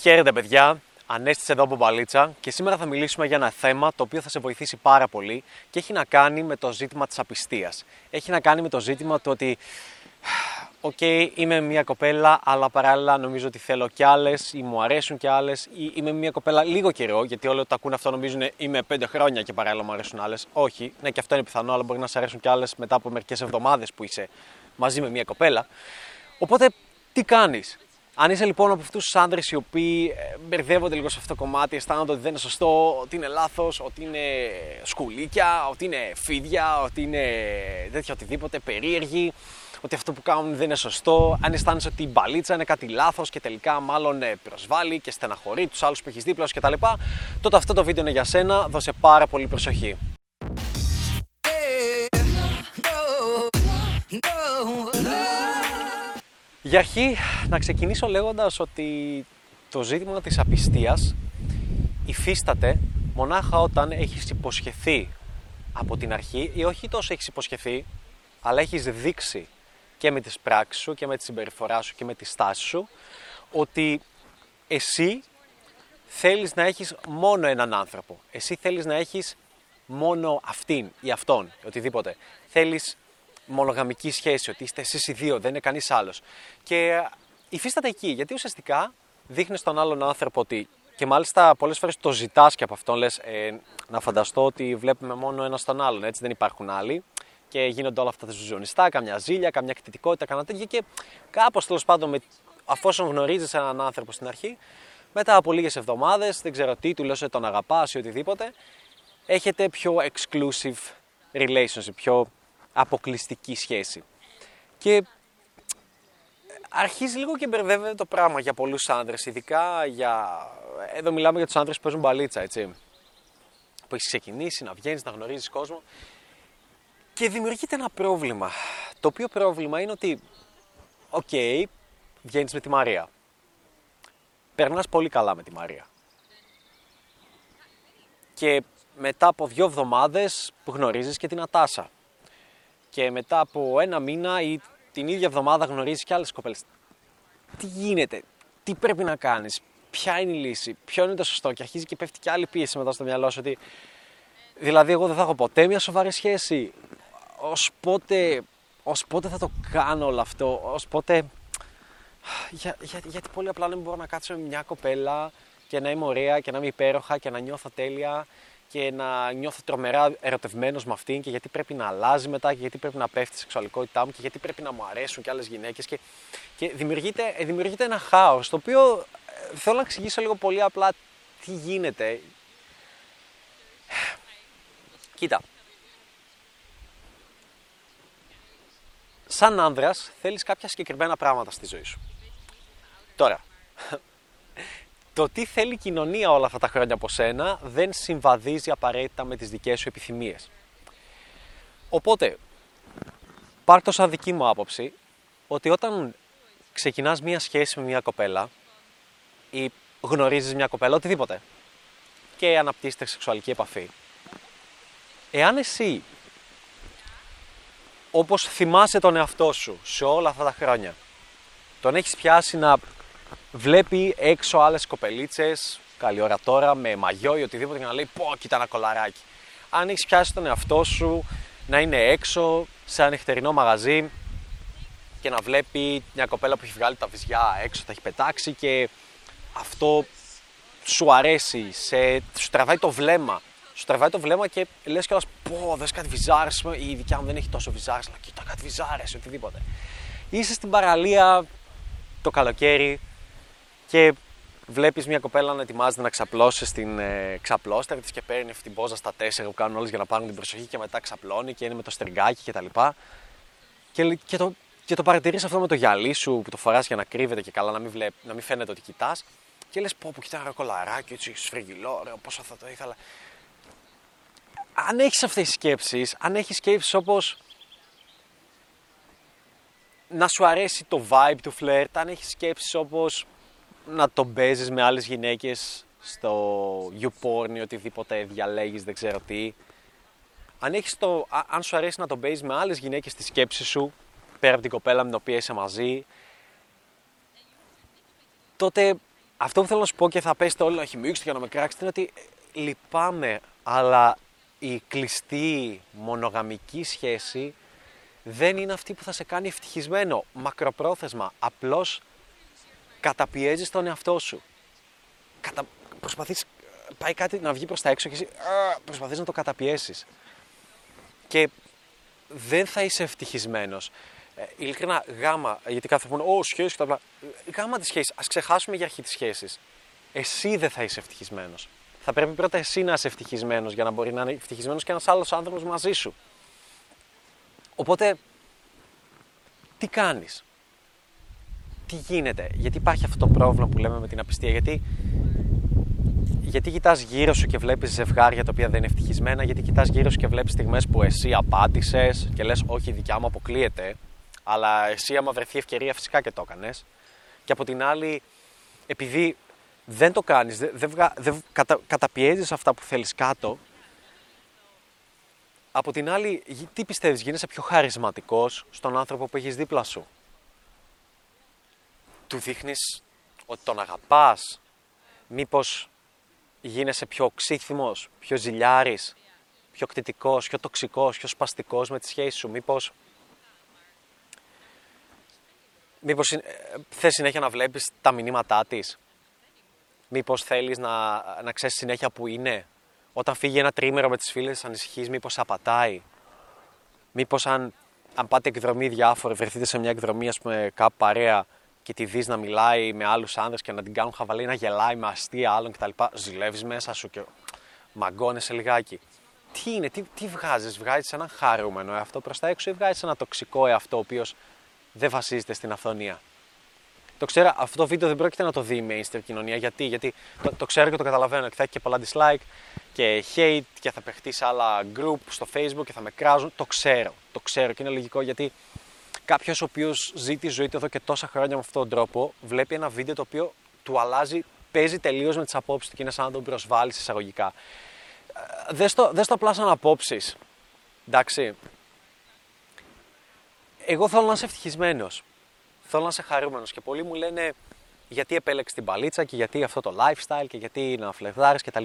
Χαίρετε παιδιά, Ανέστης εδώ από Μπαλίτσα και σήμερα θα μιλήσουμε για ένα θέμα το οποίο θα σε βοηθήσει πάρα πολύ και έχει να κάνει με το ζήτημα της απιστίας. Έχει να κάνει με το ζήτημα του ότι OK, okay, είμαι με μια κοπέλα, αλλά παράλληλα νομίζω ότι θέλω κι άλλες ή μου αρέσουν κι άλλες. Ή είμαι με μια κοπέλα λίγο καιρό, γιατί όλοι το ακούν αυτό νομίζουν είμαι πέντε χρόνια και παράλληλα μου αρέσουν άλλες. Όχι, ναι, και αυτό είναι πιθανό, αλλά μπορεί να σε αρέσουν κι άλλες μετά από μερικές εβδομάδες που είσαι μαζί με μια κοπέλα. Οπότε, τι κάνεις, αν είσαι λοιπόν από αυτούς τους άντρε οι οποίοι ε, μπερδεύονται λίγο σε αυτό το κομμάτι, αισθάνονται ότι δεν είναι σωστό, ότι είναι λάθος, ότι είναι σκουλίκια, ότι είναι φίδια, ότι είναι τέτοια οτιδήποτε, περίεργοι, ότι αυτό που κάνουν δεν είναι σωστό, αν αισθάνεσαι ότι η μπαλίτσα είναι κάτι λάθος και τελικά μάλλον ε, προσβάλλει και στεναχωρεί τους άλλους που έχεις δίπλα σου κτλ., τότε αυτό το βίντεο είναι για σένα. Δώσε πάρα πολύ προσοχή. Για αρχή, να ξεκινήσω λέγοντας ότι το ζήτημα της απιστίας υφίσταται μονάχα όταν έχεις υποσχεθεί από την αρχή ή όχι τόσο έχεις υποσχεθεί, αλλά έχεις δείξει και με τις πράξεις σου και με τη συμπεριφορά σου και με τη στάση σου ότι εσύ θέλεις να έχεις μόνο έναν άνθρωπο. Εσύ θέλεις να έχεις μόνο αυτήν ή αυτόν, οτιδήποτε. Θέλεις μονογαμική σχέση, ότι είστε εσείς οι δύο, δεν είναι κανείς άλλος. Και υφίσταται εκεί, γιατί ουσιαστικά δείχνεις στον άλλον άνθρωπο ότι. Και μάλιστα πολλές φορές το ζητάς και από αυτόν λες ε, να φανταστώ ότι βλέπουμε μόνο ένα στον άλλον, έτσι δεν υπάρχουν άλλοι. Και γίνονται όλα αυτά τα ζωνιστά, καμιά ζήλια, καμιά κτητικότητα, καμιά τέτοια. Και κάπως τέλος πάντων, με, αφόσον γνωρίζεις έναν άνθρωπο στην αρχή, μετά από λίγες εβδομάδες, δεν ξέρω τι, του λέω ότι τον αγαπάς ή οτιδήποτε, έχετε πιο exclusive relationship, πιο αποκλειστική σχέση. Και αρχίζει λίγο και μπερδεύεται το πράγμα για πολλούς άντρες, ειδικά για... Εδώ μιλάμε για τους άντρες που παίζουν μπαλίτσα, έτσι. Που έχεις ξεκινήσει να βγαίνεις, να γνωρίζεις κόσμο. Και δημιουργείται ένα πρόβλημα. Το οποίο πρόβλημα είναι ότι, OK, okay, βγαίνεις με τη Μαρία. Περνάς πολύ καλά με τη Μαρία. Και μετά από δύο εβδομάδες γνωρίζεις και την Ατάσα και μετά από ένα μήνα ή την ίδια εβδομάδα γνωρίζεις και άλλες κοπέλες. Τι γίνεται, τι πρέπει να κάνεις, ποια είναι η λύση, ποιο είναι το σωστό. Και αρχίζει και πέφτει και άλλη πίεση μετά στο μυαλό σου ότι. Δηλαδή, εγώ δεν θα έχω ποτέ μια σοβαρή σχέση. Ω πότε, ως πότε θα το κάνω όλο αυτό, ως πότε. Για, για, γιατί πολύ απλά δεν μπορώ να κάτσω με μια κοπέλα και να είμαι ωραία και να είμαι υπέροχα και να νιώθω τέλεια και να νιώθω τρομερά ερωτευμένος με αυτήν και γιατί πρέπει να αλλάζει μετά και γιατί πρέπει να πέφτει η σεξουαλικότητά μου και γιατί πρέπει να μου αρέσουν και άλλες γυναίκες. Και, και δημιουργείται, ε, δημιουργείται ένα χάος το οποίο ε, θέλω να εξηγήσω λίγο πολύ απλά τι γίνεται. Κοίτα. Σαν άνδρας θέλεις κάποια συγκεκριμένα πράγματα στη ζωή σου. Τώρα, το τι θέλει η κοινωνία όλα αυτά τα χρόνια από σένα δεν συμβαδίζει απαραίτητα με τις δικές σου επιθυμίες. Οπότε, πάρ' το σαν δική μου άποψη, ότι όταν ξεκινάς μία σχέση με μία κοπέλα ή γνωρίζεις μία κοπέλα, οτιδήποτε, και αναπτύσσετε σεξουαλική επαφή, εάν εσύ, όπως θυμάσαι τον εαυτό σου σε όλα αυτά τα χρόνια, τον έχεις πιάσει να βλέπει έξω άλλες κοπελίτσες, καλή ώρα τώρα, με μαγιό ή οτιδήποτε και να λέει Πω, κοίτα ένα κολαράκι. Αν έχεις πιάσει τον εαυτό σου να είναι έξω σε ένα νυχτερινό μαγαζί και να βλέπει μια κοπέλα που έχει βγάλει τα βυζιά έξω, τα έχει πετάξει και αυτό σου αρέσει, σε, σου τραβάει το βλέμμα. Σου τραβάει το βλέμμα και λες κιόλας πω δες κάτι βυζάρες, η δικιά μου δεν έχει τόσο βυζάρες, αλλά κοίτα κάτι βυζάρες, οτιδήποτε. Είσαι στην παραλία το καλοκαίρι, και βλέπεις μια κοπέλα να ετοιμάζεται να ξαπλώσει στην ε, ξαπλώστερη της και παίρνει αυτή την πόζα στα τέσσερα που κάνουν όλες για να πάρουν την προσοχή και μετά ξαπλώνει και είναι με το στριγκάκι κτλ. Και, και, το, και το παρατηρείς αυτό με το γυαλί σου που το φοράς για να κρύβεται και καλά, να μην, βλέπ, να μην φαίνεται ότι κοιτάς. Και λες: Πω, πω, κοιτά ένα κολαράκι, έτσι σφριγγυλό, ωραίο, πόσο θα το ήθελα. Αν έχεις αυτές τις σκέψεις, αν έχεις σκέψεις όπως να σου αρέσει το vibe του φλερτ, αν έχεις σκέψεις όπως να τον παίζεις με άλλες γυναίκες στο YouPorn ή οτιδήποτε διαλέγεις, δεν ξέρω τι. Αν, έχεις το, αν σου αρέσει να τον παίζεις με άλλες γυναίκες στη σκέψη σου, πέρα από την κοπέλα με την οποία είσαι μαζί, τότε αυτό που θέλω να σου πω και θα πέσετε όλοι να χυμίξετε για να με κράξετε είναι ότι ε, λυπάμαι, αλλά η κλειστή μονογαμική σχέση δεν είναι αυτή που θα σε κάνει ευτυχισμένο μακροπρόθεσμα. Απλώς καταπιέζεις τον εαυτό σου. Κατα... Προσπαθείς, πάει κάτι να βγει προς τα έξω και εσύ προσπαθείς να το καταπιέσεις. Και δεν θα είσαι ευτυχισμένος. Ε, ειλικρινά, γάμα, γιατί κάθε φορά Ω, σχέση και τα απλά. Γάμα τη σχέση. Α ξεχάσουμε για αρχή τη σχέση. Εσύ δεν θα είσαι ευτυχισμένος. Θα πρέπει πρώτα εσύ να είσαι ευτυχισμένος για να μπορεί να είναι ευτυχισμένος και ένας άλλος άνθρωπος μαζί σου. Οπότε, τι κάνεις, τι γίνεται, γιατί υπάρχει αυτό το πρόβλημα που λέμε με την απιστία, γιατί, γιατί κοιτάς γύρω σου και βλέπεις ζευγάρια τα οποία δεν είναι ευτυχισμένα, γιατί κοιτάς γύρω σου και βλέπεις στιγμές που εσύ απάντησες και λες: Όχι, η δικιά μου αποκλείεται, αλλά εσύ, άμα βρεθεί ευκαιρία, φυσικά και το έκανες. Και από την άλλη, επειδή δεν το κάνεις, δεν, δεν, δεν κατα, καταπιέζεις αυτά που θέλεις κάτω, από την άλλη, τι πιστεύεις, γίνεσαι πιο χαρισματικός στον άνθρωπο που έχεις δίπλα σου; Του δείχνεις ότι τον αγαπάς; Μήπως γίνεσαι πιο οξύθυμος, πιο ζηλιάρης, πιο κτητικός, πιο τοξικός, πιο σπαστικός με τη σχέση σου; Μήπως Μήπως ε, θες συνέχεια να βλέπεις τα μηνύματά της; Μήπως θέλεις να, να ξέρεις συνέχεια που είναι; Όταν φύγει ένα τρίμερο με τις φίλες ανησυχείς μήπως απατάει; Μήπως αν, αν πάτε εκδρομή διάφορα, βρεθείτε σε μια εκδρομή ας πούμε κάπου παρέα και τη δεις να μιλάει με άλλους άνδρες και να την κάνουν χαβαλή, να γελάει με αστεία άλλων κτλ. Ζηλεύεις μέσα σου και μαγκώνεσαι λιγάκι. Τι είναι, τι, τι βγάζεις, βγάζεις έναν χαρούμενο εαυτό προς τα έξω ή βγάζεις ένα τοξικό εαυτό ο οποίος δεν βασίζεται στην αυθονία; Το ξέρω, αυτό το βίντεο δεν πρόκειται να το δει η mainstream κοινωνία. Γιατί, Γιατί το, το ξέρω και το καταλαβαίνω και θα έχει και πολλά dislike και hate και θα παιχτεί σε άλλα group στο facebook και θα με κράζουν. Το ξέρω. Το ξέρω και είναι λογικό γιατί κάποιος ο οποίος ζει τη ζωή του εδώ και τόσα χρόνια με αυτόν τον τρόπο βλέπει ένα βίντεο το οποίο του αλλάζει, παίζει τελείως με τις απόψεις του και είναι σαν να τον προσβάλλεις εισαγωγικά. Ε, Δες το, δες το απλά σαν απόψεις. Εντάξει, εγώ θέλω να είσαι ευτυχισμένος. Θέλω να είσαι χαρούμενος. Και πολλοί μου λένε γιατί επέλεξες την παλίτσα και γιατί αυτό το lifestyle και γιατί να φλεγδάρει κτλ.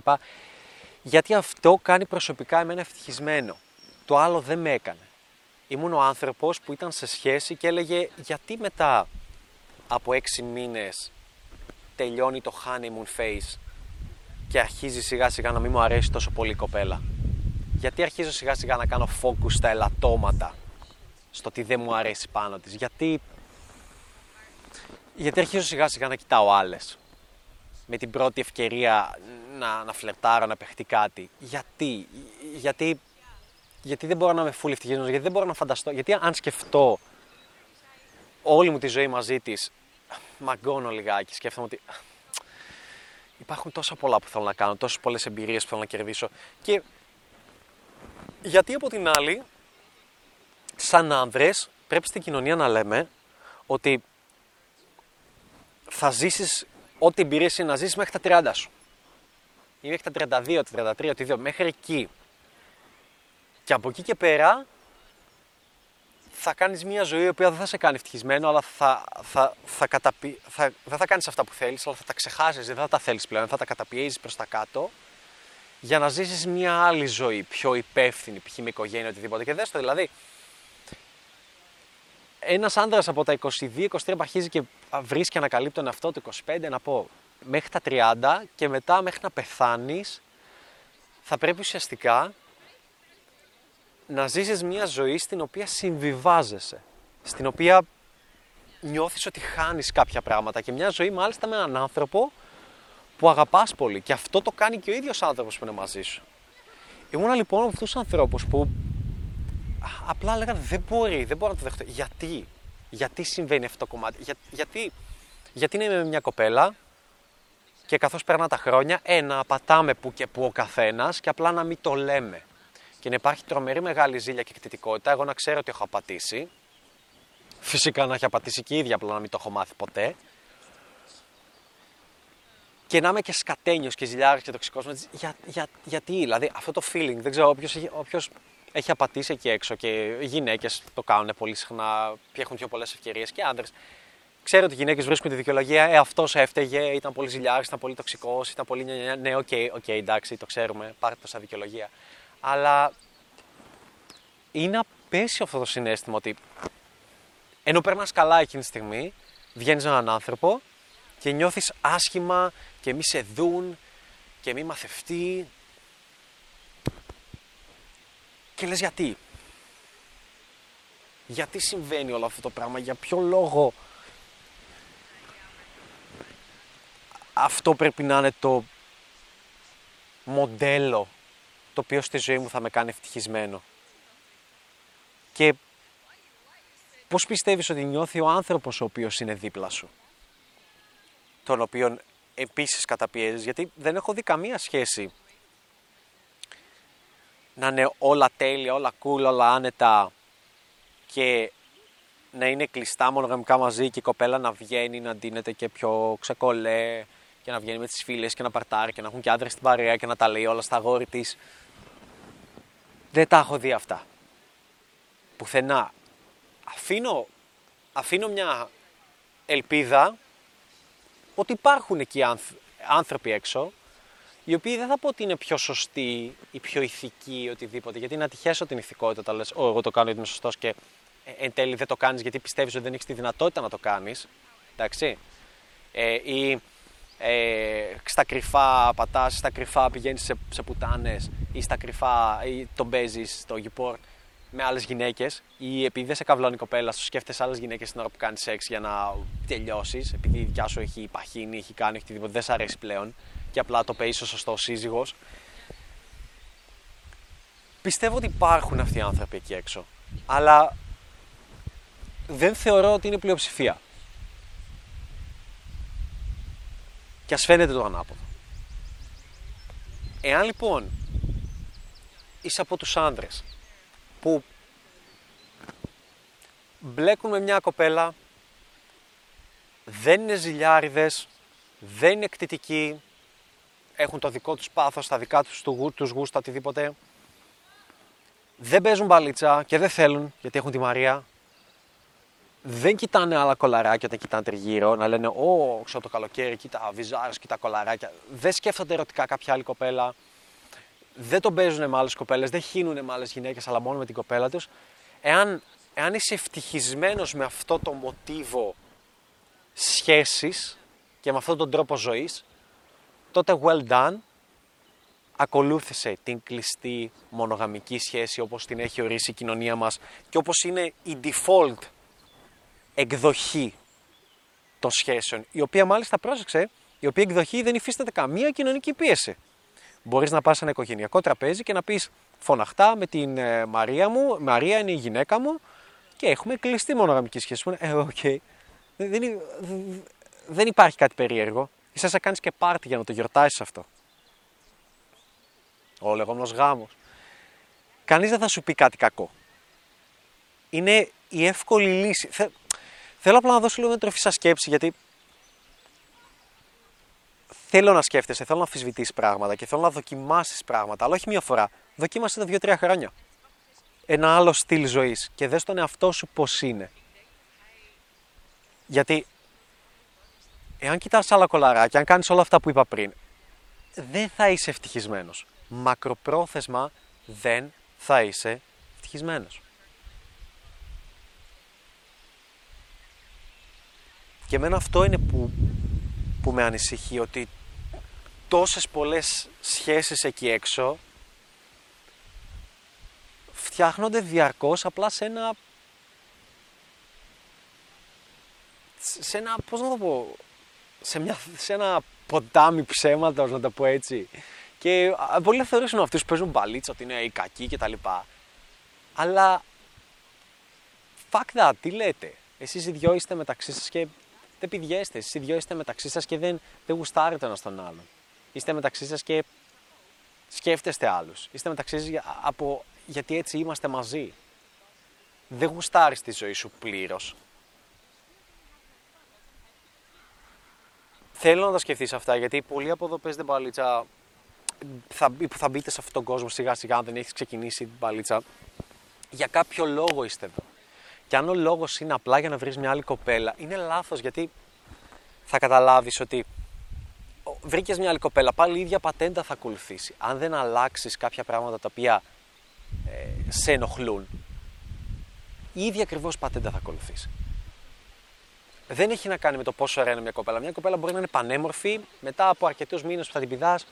Γιατί αυτό κάνει προσωπικά εμένα ευτυχισμένο. Το άλλο δεν με έκανε. Ήμουν ο άνθρωπος που ήταν σε σχέση και έλεγε γιατί μετά από έξι μήνες τελειώνει το honeymoon phase και αρχίζει σιγά σιγά να μην μου αρέσει τόσο πολύ η κοπέλα; Γιατί αρχίζω σιγά σιγά να κάνω focus στα ελαττώματα στο τι δεν μου αρέσει πάνω της; Γιατί, γιατί αρχίζω σιγά σιγά να κοιτάω άλλες. Με την πρώτη ευκαιρία να, να φλερτάρω, να παιχτεί κάτι; Γιατί, γιατί, γιατί δεν μπορώ να είμαι full ευτυχισμένος, γιατί δεν μπορώ να φανταστώ, γιατί αν σκεφτώ όλη μου τη ζωή μαζί της, μαγκώνω λιγάκι, σκέφτομαι ότι υπάρχουν τόσα πολλά που θέλω να κάνω, τόσες πολλές εμπειρίες που θέλω να κερδίσω και γιατί από την άλλη σαν άνδρες πρέπει στην κοινωνία να λέμε ότι θα ζήσεις ό,τι εμπειρία είναι να ζήσεις μέχρι τα 30 σου. Ή μέχρι τα 32, τα 33, οτιδήποτε, μέχρι εκεί. Και από εκεί και πέρα θα κάνεις μια ζωή η οποία δεν θα σε κάνει ευτυχισμένο, αλλά θα, θα, θα, καταπι... θα, δεν θα κάνεις αυτά που θέλεις, αλλά θα τα ξεχάσεις, δεν θα τα θέλεις πλέον, θα τα καταπιέζεις προς τα κάτω για να ζήσεις μια άλλη ζωή, πιο υπεύθυνη, π.χ. με οικογένεια, οτιδήποτε. Και δες το δηλαδή, ένας άντρα από τα 22-23 που αρχίζει και βρίσκει και ανακαλύπτει τον εαυτό του 25, να πω μέχρι τα 30 και μετά μέχρι να πεθάνεις, θα πρέπει ουσιαστικά να ζήσεις μια ζωή στην οποία συμβιβάζεσαι, στην οποία νιώθεις ότι χάνεις κάποια πράγματα και μια ζωή μάλιστα με έναν άνθρωπο που αγαπάς πολύ και αυτό το κάνει και ο ίδιος άνθρωπος που είναι μαζί σου. Ήμουν λοιπόν από αυτούς τους ανθρώπους που απλά λέγανε δεν μπορεί, δεν μπορώ να το δεχτώ. Γιατί, γιατί συμβαίνει αυτό το κομμάτι, Για, γιατί, γιατί είναι με μια κοπέλα και καθώς περνά τα χρόνια, ένα, πατάμε που και που ο καθένας και απλά να μην το λέμε. Και να υπάρχει τρομερή μεγάλη ζήλια και εκτιτικότητα. Εγώ να ξέρω ότι έχω απατήσει. Φυσικά να έχει απατήσει και η ίδια, απλά να μην το έχω μάθει ποτέ. Και να είμαι και σκατένιος και ζηλιάρης και τοξικός. Για, για, γιατί, δηλαδή αυτό το feeling, δεν ξέρω, όποιος έχει απατήσει εκεί έξω και οι γυναίκες το κάνουν πολύ συχνά και έχουν πιο πολλές ευκαιρίες και άντρε. Ξέρω ότι οι γυναίκες βρίσκουν τη δικαιολογία. Ε, αυτός έφταιγε, ήταν πολύ ζηλιάρης, ήταν πολύ τοξικός, ήταν πολύ. Ναι, OK, okay, okay, εντάξει, το ξέρουμε, πάρτε το σαν δικαιολογία. Αλλά είναι απαίσιο αυτό το συναίσθημα ότι ενώ περνάς καλά εκείνη τη στιγμή, βγαίνεις με έναν άνθρωπο και νιώθεις άσχημα και μη σε δουν και μη μαθευτεί. Και λες γιατί; Γιατί συμβαίνει όλο αυτό το πράγμα, για ποιο λόγο; Αυτό πρέπει να είναι το μοντέλο το οποίο στη ζωή μου θα με κάνει ευτυχισμένο. Και πώς πιστεύεις ότι νιώθει ο άνθρωπος ο οποίος είναι δίπλα σου; Τον οποίον επίσης καταπιέζεις, γιατί δεν έχω δει καμία σχέση να είναι όλα τέλεια, όλα cool, όλα άνετα και να είναι κλειστά μονογαμικά μαζί και η κοπέλα να βγαίνει, να ντύνεται και πιο ξεκολέ και να βγαίνει με τις φίλες και να παρτάρει και να έχουν και άντρες στην παρέα και να τα λέει όλα στα γόρη της. Δεν τα έχω δει αυτά. Πουθενά. Αφήνω, αφήνω μια ελπίδα ότι υπάρχουν εκεί άνθρωποι έξω οι οποίοι δεν θα πω ότι είναι πιο σωστοί ή πιο ηθικοί ή οτιδήποτε. Γιατί να τυχαίσω την ηθικότητα όταν λες: εγώ το κάνω γιατί είμαι σωστός και ε, εν τέλει δεν το κάνεις γιατί πιστεύεις ότι δεν έχεις τη δυνατότητα να το κάνεις. Εντάξει. Ε, ή ε, στα κρυφά πατάς, στα κρυφά πηγαίνεις σε, σε πουτάνες ή στα κρυφά ή τον παίζει στο γιπόρ με άλλες γυναίκες ή επειδή δεν σε καυλώνει η κοπέλα, σου σκέφτεσαι άλλες γυναίκες την ώρα που κάνεις σεξ για να τελειώσεις, επειδή η δικιά σου έχει παχύνει, έχει κάνει οτιδήποτε, δεν σε αρέσει πλέον και απλά το παίζεις ο σωστός σύζυγος. Πιστεύω ότι υπάρχουν αυτοί οι άνθρωποι εκεί έξω. Αλλά δεν θεωρώ ότι είναι πλειοψηφία. Και ας φαίνεται το ανάποδο. Εάν λοιπόν είσαι από τους άντρες που μπλέκουν με μια κοπέλα, δεν είναι ζηλιάριδες, δεν είναι εκτιτικοί, έχουν το δικό τους πάθος, τα δικά τους, τους γούστα, οτιδήποτε. Δεν παίζουν μπαλίτσα και δεν θέλουν γιατί έχουν τη Μαρία. Δεν κοιτάνε άλλα κολαράκια όταν κοιτάνε τριγύρω, να λένε Ω, ξέρω το καλοκαίρι, κοίτα βυζάρες, κοίτα κολαράκια. Δεν σκέφτονται ερωτικά κάποια άλλη κοπέλα. Δεν τον παίζουν με άλλες κοπέλες, δεν χύνουν με άλλες γυναίκες, αλλά μόνο με την κοπέλα τους. Εάν, εάν είσαι ευτυχισμένος με αυτό το μοτίβο σχέσης και με αυτόν τον τρόπο ζωής, τότε well done, ακολούθησε την κλειστή μονογαμική σχέση όπως την έχει ορίσει η κοινωνία μας και όπως είναι η default εκδοχή των σχέσεων, η οποία μάλιστα πρόσεξε, η οποία εκδοχή δεν υφίσταται καμία κοινωνική πίεση. Μπορείς να πας σε ένα οικογενειακό τραπέζι και να πεις φωναχτά με την ε, Μαρία μου, Μαρία είναι η γυναίκα μου και έχουμε κλειστή μονογαμική σχέση. Ε, okay. δεν, δεν υπάρχει κάτι περίεργο. Ίσα να κάνεις και πάρτι για να το γιορτάσεις αυτό. Ο λεγόμενος γάμος. Κανείς δεν θα σου πει κάτι κακό. Είναι η εύκολη λύση. Θέλω απλά να δώσω λίγο τροφή σαν σκέψη γιατί θέλω να σκέφτεσαι, θέλω να αμφισβητήσεις πράγματα και θέλω να δοκιμάσεις πράγματα, αλλά όχι μία φορά. Δοκίμασε τα δύο-τρία χρόνια. Ένα άλλο στυλ ζωής και δες τον εαυτό σου πώς είναι. Γιατί εάν κοιτάς άλλα κολαράκια, αν κάνεις όλα αυτά που είπα πριν, δεν θα είσαι ευτυχισμένος. Μακροπρόθεσμα δεν θα είσαι ευτυχισμένος. Και εμένα αυτό είναι που, που με ανησυχεί, ότι τόσες πολλές σχέσεις εκεί έξω φτιάχνονται διαρκώς απλά σε ένα σε ένα, πώς να το πω, σε, μια, σε ένα ποτάμι ψέματος, να το πω έτσι. Και πολλοί θα θεωρήσουν αυτού που παίζουν μπαλίτσα ότι είναι οι κακοί κτλ. Αλλά fuck that, τι λέτε. Εσείς οι δυο είστε μεταξύ σας και δεν πηδιέστε. Εσεί οι δυο είστε μεταξύ σας και δεν, δεν γουστάρετε ένα τον άλλον. Είστε μεταξύ σας και σκέφτεστε άλλους. Είστε μεταξύ σας από... γιατί έτσι είμαστε μαζί. Δεν γουστάρεις τη ζωή σου πλήρως. Θέλω να τα σκεφτείς αυτά γιατί πολλοί από εδώ παίζετε μπαλίτσα θα, που θα μπείτε σε αυτόν τον κόσμο σιγά σιγά αν δεν έχεις ξεκινήσει την μπαλίτσα. Για κάποιο λόγο είστε εδώ. Και αν ο λόγος είναι απλά για να βρεις μια άλλη κοπέλα, είναι λάθος γιατί θα καταλάβεις ότι βρήκες μια άλλη κοπέλα, πάλι η ίδια πατέντα θα ακολουθήσει. Αν δεν αλλάξεις κάποια πράγματα τα οποία ε, σε ενοχλούν, η ίδια ακριβώς πατέντα θα ακολουθήσει. Δεν έχει να κάνει με το πόσο ωραία είναι μια κοπέλα. Μια κοπέλα μπορεί να είναι πανέμορφη, μετά από αρκετούς μήνες που θα την πηδάς,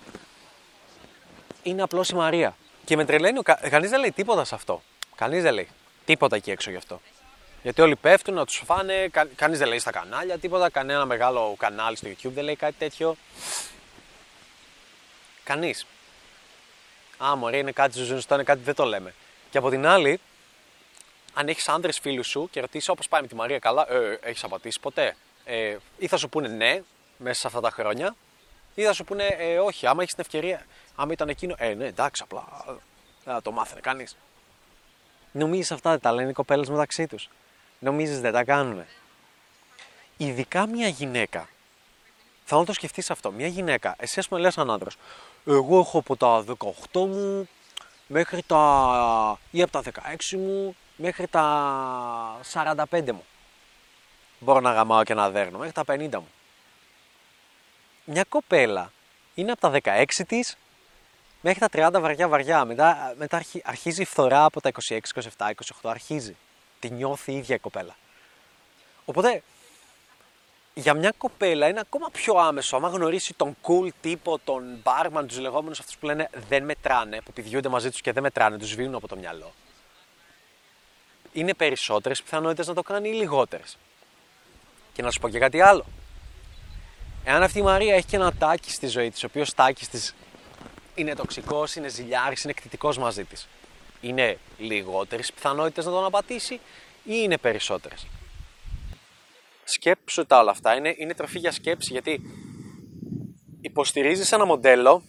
είναι απλώς η Μαρία. Και με τρελαίνει, κανείς δεν λέει τίποτα σε αυτό. Κανείς δεν λέει τίποτα εκεί έξω γι' αυτό. Γιατί όλοι πέφτουν να τους φάνε, κα, κανείς δεν λέει στα κανάλια τίποτα, κανένα μεγάλο κανάλι στο YouTube δεν λέει κάτι τέτοιο. Κανείς. Α, μωρέ, είναι κάτι ζουζουνιστό, είναι κάτι δεν το λέμε. Και από την άλλη, αν έχεις άντρε φίλους σου και ρωτήσεις όπως πάει με τη Μαρία, καλά, ε, έχεις απαντήσει ποτέ; Ε, ή θα σου πούνε ναι, μέσα σε αυτά τα χρόνια, ή θα σου πούνε ε, όχι, άμα έχεις την ευκαιρία, άμα ήταν εκείνο, ε, ναι, εντάξει, απλά δεν θα το μάθαινε κανείς. Νομίζεις αυτά δεν τα λένε οι κοπέλες μεταξύ τους; Νομίζεις δεν τα κάνουν. Ειδικά μια γυναίκα. Θα να το σκεφτείς αυτό. Μια γυναίκα, εσύ ας πούμε λες σαν άντρας. Εγώ έχω από τα 18 μου μέχρι τα. ή από τα 16 μου μέχρι τα 45 μου. Μπορώ να γαμάω και να δέρνω μέχρι τα 50 μου. Μια κοπέλα είναι από τα 16 της μέχρι τα 30 βαριά βαριά. Μετά, μετά αρχίζει η φθορά από τα 26, 27, 28. Αρχίζει. Τη νιώθει η ίδια η κοπέλα. Οπότε για μια κοπέλα είναι ακόμα πιο άμεσο άμα γνωρίσει τον cool τύπο, τον barman, τους λεγόμενους αυτούς που λένε δεν μετράνε, που πηδιούνται μαζί τους και δεν μετράνε, τους σβήνουν από το μυαλό. Είναι περισσότερες πιθανότητες να το κάνει ή λιγότερες. Και να σου πω και κάτι άλλο. Εάν αυτή η Μαρία έχει και ένα τάκι στη ζωή της, ο οποίος τάκι της είναι τοξικός, είναι ζηλιάρης, είναι εκτιτικό μαζί της, είναι λιγότερες πιθανότητες να τον απατήσει ή είναι περισσότερες; Σκέψου τα όλα αυτά. Είναι, είναι τροφή για σκέψη γιατί υποστηρίζεις ένα μοντέλο,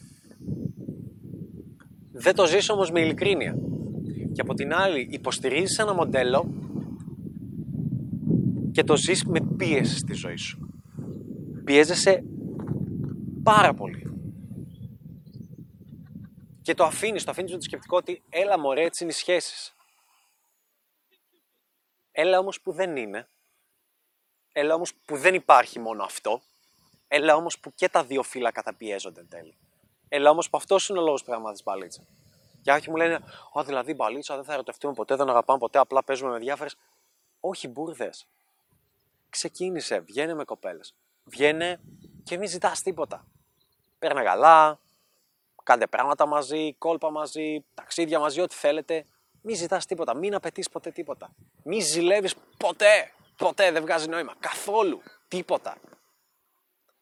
δεν το ζεις όμως με ειλικρίνεια. Και από την άλλη υποστηρίζεις ένα μοντέλο και το ζεις με πίεση στη ζωή σου. Πιέζεσαι πάρα πολύ. Και το αφήνεις, το αφήνεις με το σκεπτικό ότι έλα μωρέ έτσι είναι οι σχέσεις. Έλα όμως που δεν είναι. Έλα όμως που δεν υπάρχει μόνο αυτό. Έλα όμως που και τα δύο φύλλα καταπιέζονται εν τέλει. Έλα όμως που αυτός είναι ο λόγος που θα μάθεις μπαλίτσα. Και άρχι μου λένε, Α, δηλαδή μπαλίτσα δεν θα ερωτευτούμε ποτέ, δεν αγαπάμε ποτέ, απλά παίζουμε με διάφορες. Όχι μπουρδες. Ξεκίνησε, βγαίνε με κοπέλες. Βγαίνε και μην ζητάς τίποτα. Παίρνε καλά, κάντε πράγματα μαζί, κόλπα μαζί, ταξίδια μαζί, ό,τι θέλετε. Μην ζητάς τίποτα, μην απαιτείς ποτέ τίποτα. Μην ζηλεύεις ποτέ. Ποτέ δεν βγάζει νόημα. Καθόλου. Τίποτα.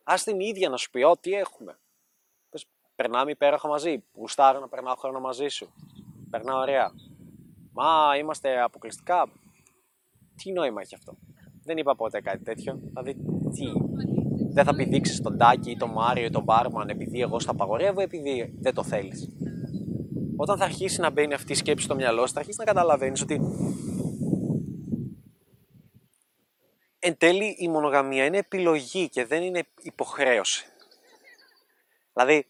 Α την ίδια να σου πει ό,τι έχουμε. Πες, περνάμε υπέροχα μαζί. Γουστάρω να περνάω χρόνο μαζί σου. Περνάω ωραία. Μα είμαστε αποκλειστικά. Τι νόημα έχει αυτό. Δεν είπα ποτέ κάτι τέτοιο. Δηλαδή, τι; Δεν θα πηδήξεις τον Τάκη ή τον Μάριο ή τον Μπάρμαν επειδή εγώ στα απαγορεύω, επειδή δεν το θέλεις. Όταν θα αρχίσει να μπαίνει αυτή η σκέψη στο μυαλό σου, θα αρχίσεις να καταλαβαίνεις ότι εν τέλει η μονογαμία είναι επιλογή και δεν είναι υποχρέωση. Δηλαδή,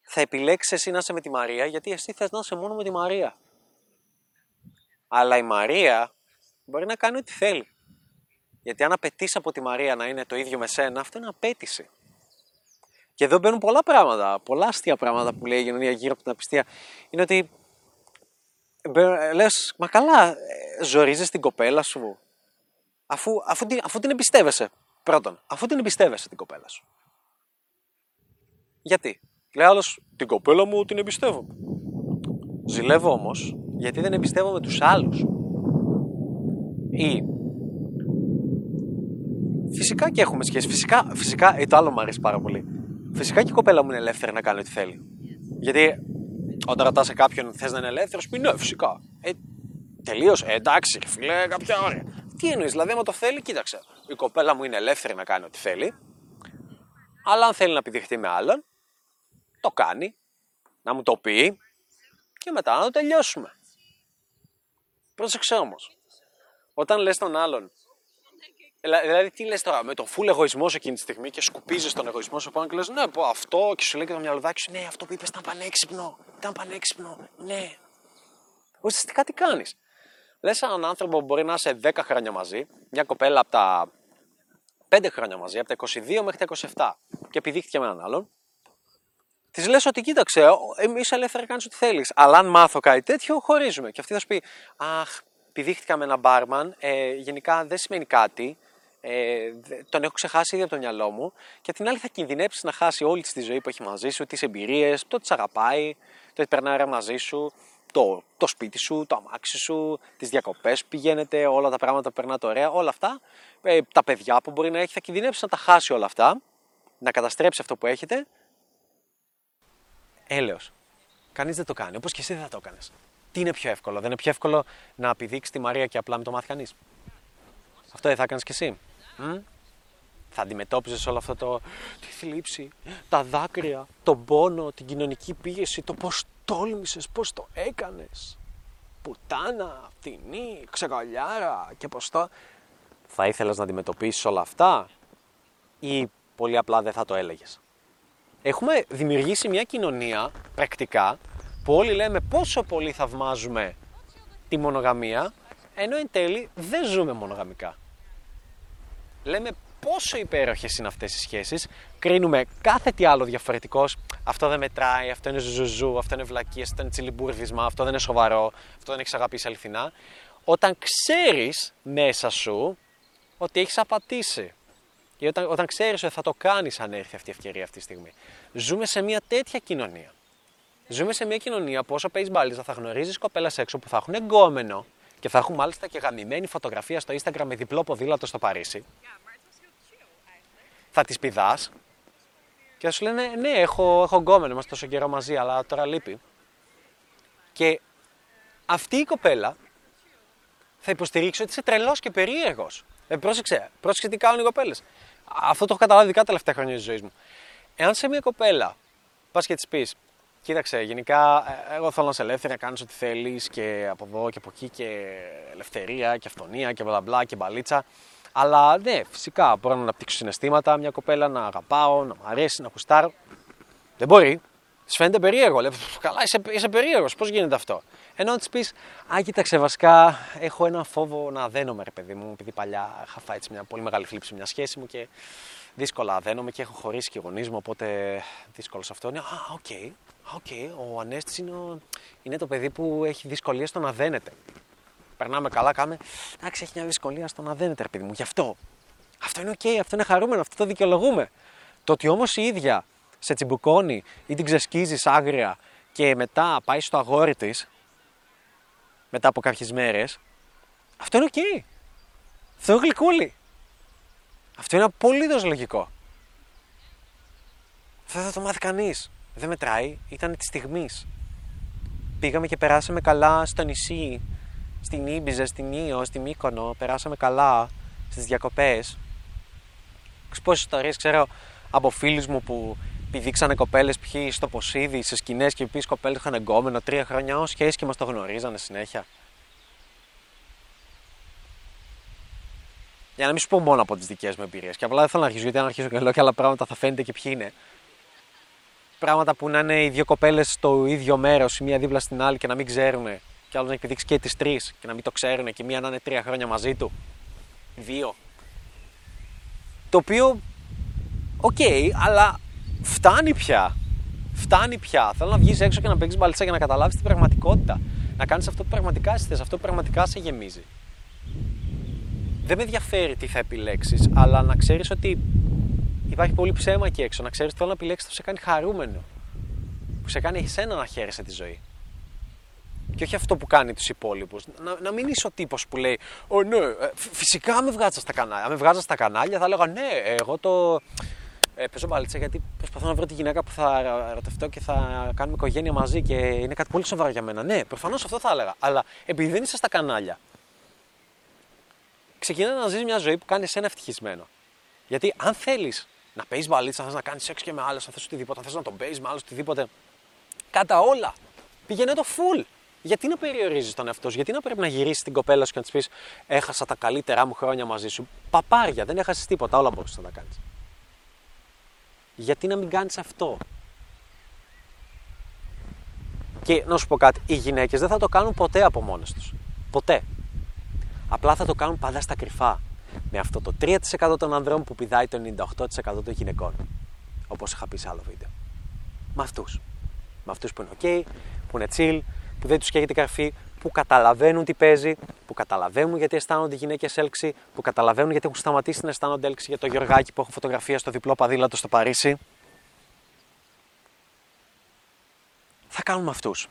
θα επιλέξεις εσύ να είσαι με τη Μαρία γιατί εσύ θες να είσαι μόνο με τη Μαρία. Αλλά η Μαρία μπορεί να κάνει ό,τι θέλει. Γιατί αν απαιτείς από τη Μαρία να είναι το ίδιο με σένα, αυτό είναι απέτηση. Και εδώ μπαίνουν πολλά πράγματα, πολλά αστεία πράγματα που λέει η κοινωνία γύρω από την απιστία. Είναι ότι λες, μα καλά, ε, ζορίζεις την κοπέλα σου, αφού, αφού, την, αφού την εμπιστεύεσαι. Πρώτον, αφού την εμπιστεύεσαι την κοπέλα σου. Γιατί; Λέει άλλος, την κοπέλα μου την εμπιστεύομαι. Ζηλεύω όμως γιατί δεν εμπιστεύομαι τους άλλους. Ή. Φυσικά και έχουμε σχέση. Φυσικά, φυσικά, ή το άλλο μου αρέσει πάρα πολύ. Φυσικά και η κοπέλα μου είναι ελεύθερη να κάνει ό,τι θέλει. Γιατί όταν ρωτάς σε κάποιον θες να είναι ελεύθερος, πει ναι, φυσικά. Ε, τελείωσε. Ε, εντάξει, φίλε, κάποια όρια. Τι εννοείς, δηλαδή, άμα το θέλει, κοίταξε. Η κοπέλα μου είναι ελεύθερη να κάνει ό,τι θέλει. Αλλά αν θέλει να επιδειχτεί με άλλον, το κάνει. Να μου το πει και μετά να το τελειώσουμε. Πρόσεξε όμως. Όταν λες τον άλλον, Δηλαδή, τι λες τώρα, με το full εγωισμό σε εκείνη τη στιγμή και σκουπίζεις τον εγωισμό σου πάνω και λες: Ναι, πω αυτό και σου λέει και το μυαλουδάκι σου: Ναι, αυτό που είπες ήταν πανέξυπνο. Ήταν πανέξυπνο. Ναι. Ουσιαστικά τι κάνεις. Λες έναν άνθρωπο που μπορεί να είσαι 10 χρόνια μαζί, μια κοπέλα από τα 5 χρόνια μαζί, από τα 22 μέχρι τα 27 και επιδείχθηκε με έναν άλλον, της λες ότι κοίταξε, είσαι ελεύθερη, κάνεις ό,τι θέλεις. Αλλά αν μάθω κάτι τέτοιο, χωρίζουμε. Και αυτή θα σου πει, Αχ, επιδείχτηκα με έναν μπάρμαν, ε, γενικά δεν σημαίνει κάτι. Ε, τον έχω ξεχάσει ήδη από το μυαλό μου. Και την άλλη θα κινδυνεύσει να χάσει όλη της ζωή που έχει μαζί σου, τις εμπειρίες, το ότι σε αγαπάει, το ότι περνάει μαζί σου, το, το σπίτι σου, το αμάξι σου, τις διακοπές που πηγαίνετε, όλα τα πράγματα που περνάτε ωραία, όλα αυτά. Ε, τα παιδιά που μπορεί να έχει, θα κινδυνεύσει να τα χάσει όλα αυτά, να καταστρέψει αυτό που έχετε. Έλεος. Κανείς δεν το κάνει, όπως και εσύ δεν θα το έκανε. Τι είναι πιο εύκολο, δεν είναι πιο εύκολο να επιδείξεις τη Μαρία και απλά με το μάθει κανείς; Αυτό δεν θα έκανε κι εσύ. Μ; Θα αντιμετώπιζες όλο αυτό το. τη θλίψη, τα δάκρυα, τον πόνο, την κοινωνική πίεση, το πώς τόλμησες, πώς το έκανες. Πουτάνα, φτηνή, ξεκαλιάρα και πώς το. Θα ήθελες να αντιμετωπίσεις όλα αυτά, ή πολύ απλά δεν θα το έλεγες; Έχουμε δημιουργήσει μια κοινωνία πρακτικά που όλοι λέμε πόσο πολύ θαυμάζουμε τη μονογαμία, ενώ εν τέλει δεν ζούμε μονογαμικά. Λέμε πόσο υπέροχες είναι αυτές οι σχέσεις, κρίνουμε κάθε τι άλλο διαφορετικός. Αυτό δεν μετράει, αυτό είναι ζουζουζού, αυτό είναι βλακίες, αυτό είναι τσιλιμπούρδισμα, αυτό δεν είναι σοβαρό, αυτό δεν έχει αγαπήσει αληθινά. Όταν ξέρεις μέσα σου ότι έχεις απατήσει. Ή όταν, όταν ξέρεις ότι θα το κάνεις αν έρθει αυτή η ευκαιρία αυτή τη στιγμή. Ζούμε σε μια τέτοια κοινωνία. Ζούμε σε μια κοινωνία που όσο παίζεις μπάλιζα θα γνωρίζεις κοπέλας έξω που θα έχουν εγκόμενο και θα έχουν μάλιστα και γαμημένη φωτογραφία στο Instagram με διπλό ποδήλατο στο Παρίσι θα τις πηδάς και θα σου λένε ναι έχω, έχω γκόμενο, είμαστε τόσο καιρό μαζί αλλά τώρα λείπει. Και αυτή η κοπέλα θα υποστηρίξει ότι είσαι τρελός και περίεργος. Ε, πρόσεξε, πρόσεξε τι κάνουν οι κοπέλες. Αυτό το έχω καταλάβει δικά τελευταία χρόνια της ζωής μου. Εάν σε μια κοπέλα πας και της πεις Κοίταξε, γενικά ε, εγώ θέλω να είσαι ελεύθερη, να κάνεις ό,τι θέλεις και από εδώ και από εκεί και ελευθερία και αυτονία και μπλα μπλα και μπαλίτσα. Αλλά ναι, φυσικά μπορώ να αναπτύξω συναισθήματα, μια κοπέλα να αγαπάω, να μου αρέσει, να κουστάρω. Δεν μπορεί. Της φαίνεται περίεργο. Λέει, καλά, είσαι, είσαι περίεργος. Πώς γίνεται αυτό; Ενώ της πεις, Α, κοίταξε, βασικά έχω ένα φόβο να δένομαι, ρε παιδί μου, επειδή παλιά είχα φάει μια πολύ μεγάλη θλίψη μια σχέση μου και δύσκολα δένομαι και έχω χωρίσει και γονείς μου, οπότε δύσκολο σε αυτό. Είναι, Α, ok, okay, okay, ο Ανέστης είναι, είναι το παιδί που έχει δυσκολίες στο να δένεται περνάμε καλά, κάμε. Εντάξει, έχει μια δυσκολία στο να δένεται, ρε παιδί μου. Γι' αυτό. Αυτό είναι οκ, αυτό είναι χαρούμενο, αυτό το δικαιολογούμε. Το ότι όμως η ίδια σε τσιμπουκώνει ή την ξεσκίζει άγρια και μετά πάει στο αγόρι της, μετά από κάποιες μέρες, αυτό είναι οκ. Αυτό είναι γλυκούλι. Αυτό είναι απολύτως λογικό. Αυτό δεν θα το μάθει κανείς. Δεν μετράει, ήταν της στιγμής. Πήγαμε και περάσαμε καλά στο νησί στην Ίμπιζα, στην Ίο, στη Μύκονο, περάσαμε καλά στις διακοπές. Πόσες ιστορίες ξέρω από φίλους μου που πηδήξανε κοπέλες ποιοι στο Ποσείδι, σε σκηνές και ποιες κοπέλες είχαν γκόμενο τρία χρόνια ως σχέση και μας το γνωρίζανε συνέχεια. Για να μην σου πω μόνο από τις δικές μου εμπειρίες. Και απλά δεν θέλω να αρχίσω, γιατί αν αρχίσω και λέω και άλλα πράγματα θα φαίνεται και ποιοι είναι. Πράγματα που να είναι οι δύο κοπέλες στο ίδιο μέρος, η μία δίπλα στην άλλη και να μην ξέρουν και άλλος να έχει πηδήξει και τις τρεις και να μην το ξέρουν και μία να είναι τρία χρόνια μαζί του. Δύο. Το οποίο, οκ, αλλά φτάνει πια. Φτάνει πια. Θέλω να βγεις έξω και να παίξεις μπαλίτσα για να καταλάβεις την πραγματικότητα. Να κάνεις αυτό που πραγματικά εσύ αυτό που πραγματικά σε γεμίζει. Δεν με ενδιαφέρει τι θα επιλέξεις, αλλά να ξέρεις ότι υπάρχει πολύ ψέμα εκεί έξω. Να ξέρεις ότι θέλω να επιλέξεις που σε κάνει χαρούμενο. Που σε κάνει εσένα να χαίρεσαι τη ζωή. Και όχι αυτό που κάνει τους υπόλοιπους. Να, να μην είσαι ο τύπος που λέει: Ω ναι, ε, φυσικά με βγάζα στα κανάλια. Αν με βγάζα στα κανάλια θα έλεγα: Ναι, εγώ το. Ε, παίζω μπαλίτσα γιατί προσπαθώ να βρω τη γυναίκα που θα ερωτευτώ και θα κάνουμε οικογένεια μαζί και είναι κάτι πολύ σοβαρό για μένα. Ναι, προφανώς αυτό θα έλεγα. Αλλά επειδή δεν είσαι στα κανάλια, ξεκινά να ζεις μια ζωή που κάνει εσένα ευτυχισμένο. Γιατί αν θέλεις να παίζεις μπαλίτσα, θες να κάνεις σεξ και με άλλους, αν θες οτιδήποτε, αν θες να τον παίζεις με άλλους οτιδήποτε. Κατά όλα. Πηγαίνει το full γιατί να περιορίζεις τον εαυτό σου, γιατί να πρέπει να γυρίσεις την κοπέλα σου και να της πεις: Έχασα τα καλύτερά μου χρόνια μαζί σου. Παπάρια, δεν έχασες τίποτα, όλα μπορούσες να τα κάνεις. Γιατί να μην κάνεις αυτό. Και να σου πω κάτι, οι γυναίκες δεν θα το κάνουν ποτέ από μόνες τους. Ποτέ. Απλά θα το κάνουν πάντα στα κρυφά. Με αυτό το 3% των ανδρών που πηδάει το 98% των γυναικών. Όπως είχα πει σε άλλο βίντεο. Με αυτούς. Με αυτούς που είναι OK, που είναι chill, που δεν τους καίγεται η καρφή, που καταλαβαίνουν τι παίζει, που καταλαβαίνουν γιατί αισθάνονται οι γυναίκες έλξη, που καταλαβαίνουν γιατί έχουν σταματήσει να αισθάνονται έλξη για το Γεωργάκι που έχουν φωτογραφία στο διπλό παδήλατο στο Παρίσι. Θα κάνουμε αυτούς.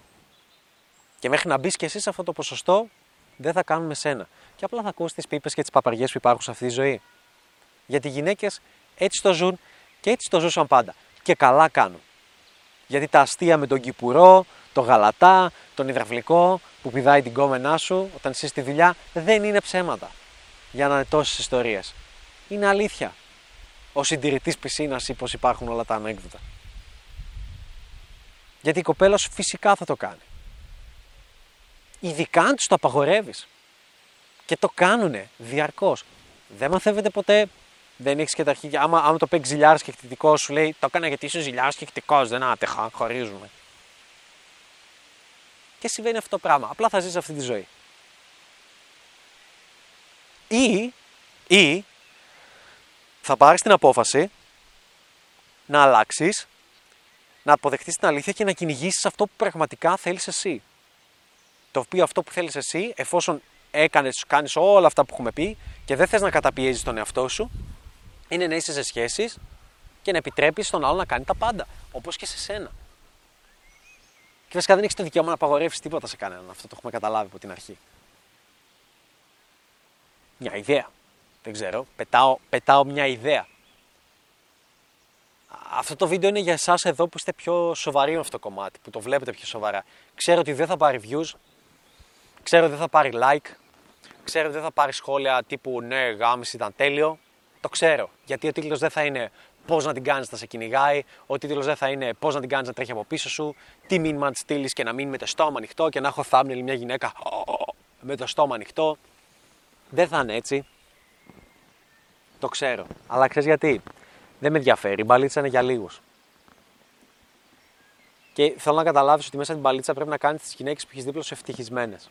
Και μέχρι να μπεις και εσύ σε αυτό το ποσοστό, δεν θα κάνουμε σένα. Και απλά θα ακούσει τις πίπες και τις παπαριές που υπάρχουν σε αυτή τη ζωή. Γιατί οι γυναίκες έτσι το ζουν και έτσι το ζούσαν πάντα. Και καλά κάνουν. Γιατί τα αστεία με τον κυπουρό, το γαλατά, τον υδραυλικό που πηδάει την κόμενά σου όταν είσαι στη δουλειά δεν είναι ψέματα. Για να είναι τόσες ιστορίες. Είναι αλήθεια. Ο συντηρητής πισίνας ή πως υπάρχουν όλα τα ανέκδοτα. Γιατί η κοπέλα σου φυσικά θα το κάνει. Ειδικά αν τους το απαγορεύεις. Και το κάνουνε διαρκώς. Δεν μαθαίνετε ποτέ, δεν έχεις και τα αρχίδια. Άμα, άμα το παίξεις ζηλιάρα και χτυπητικός, σου λέει Το έκανα γιατί είσαι ζηλιάρα και χτυπητικός. Δεν άτεχα, χωρίζουμε. Και συμβαίνει αυτό το πράγμα. Απλά θα ζεις αυτή τη ζωή. Ή, ή θα πάρεις την απόφαση να αλλάξεις, να αποδεχτείς την αλήθεια και να κυνηγήσεις αυτό που πραγματικά θέλεις εσύ. Το οποίο αυτό που θέλεις εσύ, εφόσον έκανες, κάνεις όλα αυτά που έχουμε πει και δεν θες να καταπιέζεις τον εαυτό σου, είναι να είσαι σε σχέσεις και να επιτρέπεις στον άλλο να κάνει τα πάντα, όπως και σε σένα. Και βασικά δεν έχεις το δικαίωμα να απαγορεύσεις τίποτα σε κανέναν. Αυτό το έχουμε καταλάβει από την αρχή. Μια ιδέα. Δεν ξέρω. Πετάω, πετάω μια ιδέα. Αυτό το βίντεο είναι για εσάς εδώ που είστε πιο σοβαροί με αυτό το κομμάτι, που το βλέπετε πιο σοβαρά. Ξέρω ότι δεν θα πάρει views, ξέρω ότι δεν θα πάρει like, ξέρω ότι δεν θα πάρει σχόλια τύπου ναι, γάμιση ήταν τέλειο. Το ξέρω. Γιατί ο τίτλος δεν θα είναι πώς να την κάνεις να σε κυνηγάει. Ο τίτλος δεν θα είναι πώς να την κάνεις να τρέχει από πίσω σου. Τι μήνυμα τη στείλεις και να μείνει με το στόμα ανοιχτό και να έχω thumbnail μια γυναίκα με το στόμα ανοιχτό. Δεν θα είναι έτσι. Το ξέρω. Αλλά ξέρεις γιατί; Δεν με ενδιαφέρει. Η μπαλίτσα είναι για λίγους. Και θέλω να καταλάβεις ότι μέσα στην μπαλίτσα πρέπει να κάνεις τις γυναίκες που έχεις δίπλα σου ευτυχισμένες.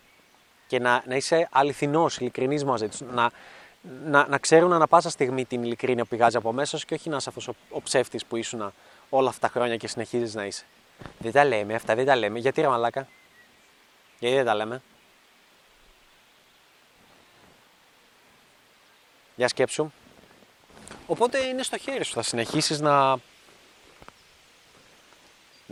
Και να, να είσαι αληθινός, ειλικρινής μαζί τους. Να, να, να ξέρουν ανα πάσα στιγμή την ειλικρίνεια που πηγάζει από μέσα σου και όχι να είσαι αυτός ο, ο ψεύτης που ήσουν όλα αυτά τα χρόνια και συνεχίζεις να είσαι. Δεν τα λέμε αυτά, δεν τα λέμε. Γιατί ρε μαλάκα; Γιατί δεν τα λέμε; Για σκέψου. Οπότε είναι στο χέρι σου. Θα συνεχίσεις να,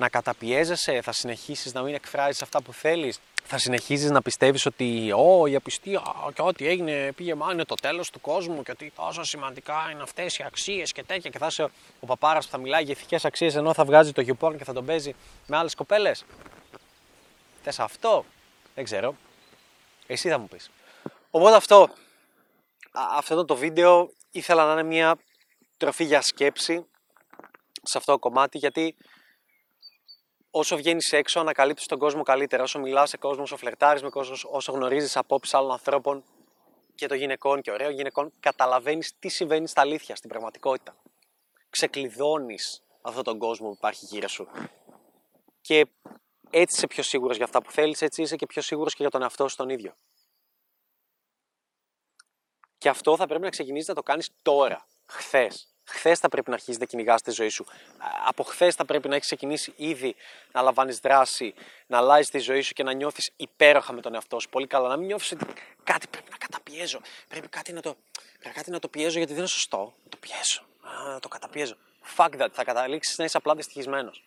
να καταπιέζεσαι, θα συνεχίσεις να μην εκφράζεις αυτά που θέλεις, θα συνεχίζεις να πιστεύεις ότι Ω, η απιστία και ό,τι έγινε πήγε μα είναι το τέλος του κόσμου και ότι τόσο σημαντικά είναι αυτές οι αξίες και τέτοια και θα είσαι ο παπάρας που θα μιλάει για ηθικές αξίες ενώ θα βγάζει το γιουπόρν και θα τον παίζει με άλλες κοπέλες. Θες αυτό, δεν ξέρω. Εσύ θα μου πεις. Οπότε αυτό, αυτό το βίντεο ήθελα να είναι μια τροφή για σκέψη σε αυτό το κομμάτι γιατί όσο βγαίνεις έξω, ανακαλύπτεις τον κόσμο καλύτερα. Όσο μιλάς σε κόσμος, όσο φλερτάρεις με κόσμος, όσο γνωρίζεις απόψεις άλλων ανθρώπων και των γυναικών και ωραίων γυναικών, καταλαβαίνεις τι συμβαίνει στα αλήθεια, στην πραγματικότητα. Ξεκλειδώνεις αυτόν τον κόσμο που υπάρχει γύρω σου. Και έτσι είσαι πιο σίγουρος για αυτά που θέλεις, έτσι είσαι και πιο σίγουρος και για τον εαυτό σου τον ίδιο. Και αυτό θα πρέπει να ξεκινήσεις να το κάνεις τώρα, χθες. Χθες θα πρέπει να αρχίσεις να κυνηγάς τη ζωή σου. Από χθες θα πρέπει να έχεις ξεκινήσει ήδη να λαμβάνεις δράση, να αλλάζεις τη ζωή σου και να νιώθεις υπέροχα με τον εαυτό σου. Πολύ καλά. Να μην νιώθεις ότι κάτι πρέπει να καταπιέζω. Πρέπει κάτι να το, πρέπει κάτι να το πιέζω γιατί δεν είναι σωστό. Το πιέζω. Να το καταπιέζω. Fuck that. Θα καταλήξεις να είσαι απλά δυστυχισμένος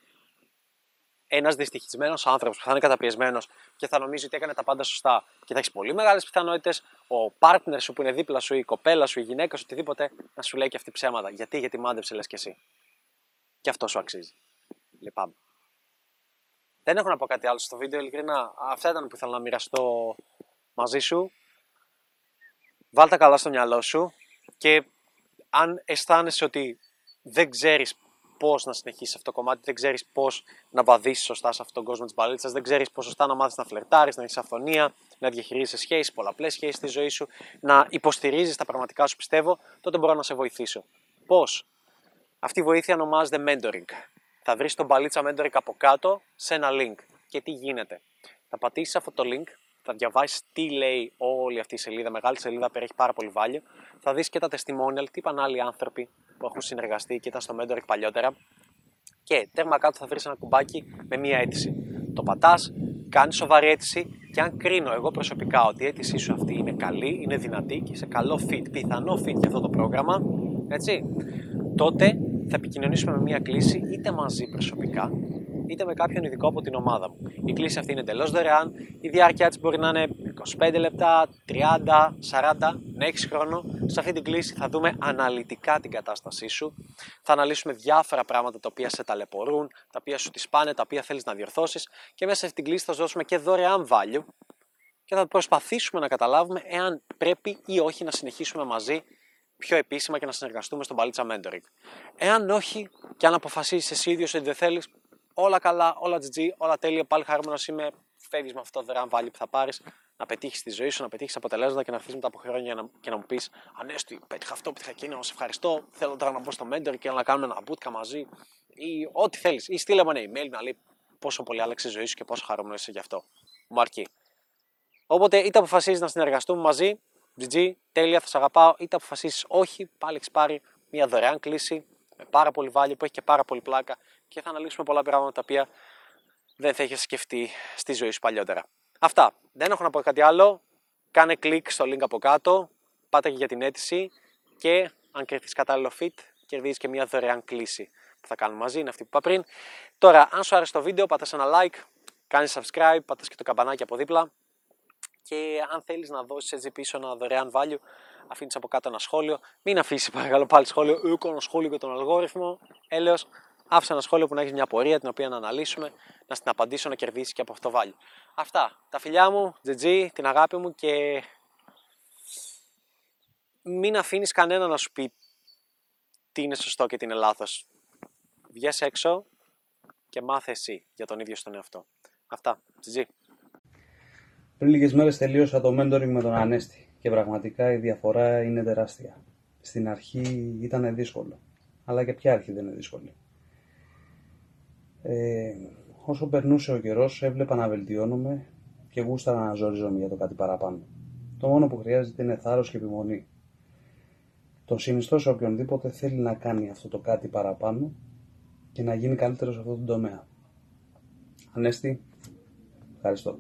ένας δυστυχισμένος άνθρωπος που θα είναι καταπιεσμένος και θα νομίζει ότι έκανε τα πάντα σωστά και θα έχεις πολύ μεγάλες πιθανότητες ο partner σου που είναι δίπλα σου, η κοπέλα σου, η γυναίκα σου, οτιδήποτε να σου λέει και αυτή ψέματα. Γιατί, γιατί μάντεψε, λες και εσύ. Και αυτό σου αξίζει. Λυπάμαι. Δεν έχω να πω κάτι άλλο στο βίντεο, ειλικρινά. Αυτά ήταν που ήθελα να μοιραστώ μαζί σου. Βάλτε καλά στο μυαλό σου και αν αισθάνεσαι ότι δεν ξέρεις πώς να συνεχίσεις αυτό το κομμάτι, δεν ξέρεις πώς να βαδίσεις σωστά σε αυτόν τον κόσμο της μπαλίτσας, δεν ξέρεις πώς σωστά να μάθεις να φλερτάρεις, να έχεις αυθονία, να διαχειρίζεσαι σχέσεις, πολλαπλές σχέσεις στη ζωή σου, να υποστηρίζεις τα πραγματικά σου πιστεύω, τότε μπορώ να σε βοηθήσω. Πώς; Αυτή η βοήθεια ονομάζεται mentoring. Θα βρεις τον μπαλίτσα mentoring από κάτω σε ένα link. Και τι γίνεται; Θα πατήσεις αυτό το link θα διαβάσεις τι λέει όλη αυτή η σελίδα, μεγάλη σελίδα, περιέχει πάρα πολύ value. Θα δεις και τα testimonial, τι είπαν άλλοι άνθρωποι που έχουν συνεργαστεί και ήταν στο Mentoring παλιότερα. Και τέρμα κάτω θα βρεις ένα κουμπάκι με μία αίτηση. Το πατάς, κάνεις σοβαρή αίτηση και αν κρίνω εγώ προσωπικά ότι η αίτησή σου αυτή είναι καλή, είναι δυνατή και σε καλό fit, πιθανό fit για αυτό το πρόγραμμα, έτσι, τότε θα επικοινωνήσουμε με μία κλίση είτε μαζί προσωπικά, είτε με κάποιον ειδικό από την ομάδα μου. Η κλίση αυτή είναι εντελώς δωρεάν. Η διάρκεια της μπορεί να είναι 25 λεπτά, 30, 40, να έχει χρόνο. Σε αυτή την κλίση θα δούμε αναλυτικά την κατάστασή σου. Θα αναλύσουμε διάφορα πράγματα τα οποία σε ταλαιπωρούν, τα οποία σου τις πάνε, τα οποία θέλεις να διορθώσεις και μέσα σε αυτή την κλίση θα σου δώσουμε και δωρεάν value και θα προσπαθήσουμε να καταλάβουμε εάν πρέπει ή όχι να συνεχίσουμε μαζί πιο επίσημα και να συνεργαστούμε στον Παλίτσα Mentoring. Εάν όχι και αν αποφασίσεις εσύ ίδιος ότι δεν θέλεις, όλα καλά, όλα GG, όλα τέλεια. Πάλι χαρούμενος είμαι. Φεύγεις με αυτό το δωρεάν value που θα πάρεις, να πετύχεις τη ζωή σου, να πετύχεις αποτελέσματα και να έρθει μετά από χρόνια να, και να μου πεις Ανέστη, πέτυχα αυτό, πέτυχα εκείνο, σε ευχαριστώ. Θέλω τώρα να μπω στο mentor και να κάνουμε ένα bootcamp μαζί ή ό,τι θέλεις. Ή στείλε μου ένα email να λέει πόσο πολύ άλλαξε η ζωή σου και πόσο χαρούμενος είσαι γι' αυτό. Μου αρκεί. Οπότε είτε αποφασίζεις να συνεργαστούμε μαζί, GG, τέλεια, θα σε αγαπάω, είτε αποφασίσει όχι, πάλι έχεις πάρει μια δωρεάν κλίση με πάρα πολύ value που έχει και πάρα πολύ πλάκα και θα αναλύσουμε πολλά πράγματα τα οποία δεν θα είχες σκεφτεί στη ζωή σου παλιότερα. Αυτά. Δεν έχω να πω κάτι άλλο. Κάνε κλικ στο link από κάτω, πάτε και για την αίτηση και αν κερδίσεις κατάλληλο fit, κερδίζεις και μια δωρεάν κλίση που θα κάνουμε μαζί. Είναι αυτή που είπα πριν. Τώρα, αν σου άρεσε το βίντεο, πάτα ένα like, κάνεις subscribe, πάτα και το καμπανάκι από δίπλα. Και αν θέλεις να δώσεις έτσι πίσω ένα δωρεάν value, αφήνεις από κάτω ένα σχόλιο. Μην αφήσεις παρακαλώ πάλι σχόλιο. Έχω ένα σχόλιο για τον αλγόριθμο. Έλεος, άφησα ένα σχόλιο που να έχεις μια πορεία την οποία να αναλύσουμε, να στην απαντήσω, να κερδίσεις και από αυτό value. Αυτά. Τα φιλιά μου, GG, την αγάπη μου και μην αφήνεις κανένα να σου πει τι είναι σωστό και τι είναι λάθος. Βγες έξω και μάθε εσύ για τον ίδιο στον εαυτό. Αυτά. GG. Πριν λίγες μέρες τελείωσα το mentoring με τον Ανέστη και πραγματικά η διαφορά είναι τεράστια. Στην αρχή ήταν δύσκολο, αλλά και ποια αρχή δεν είναι δύσκολη. Ε, όσο περνούσε ο καιρός, έβλεπα να βελτιώνομαι και γούσταρα να ζορίζομαι για το κάτι παραπάνω. Το μόνο που χρειάζεται είναι θάρρος και επιμονή. Το συνιστώ σε οποιονδήποτε θέλει να κάνει αυτό το κάτι παραπάνω και να γίνει καλύτερος σε αυτό το τομέα. Ανέστη, ευχαριστώ.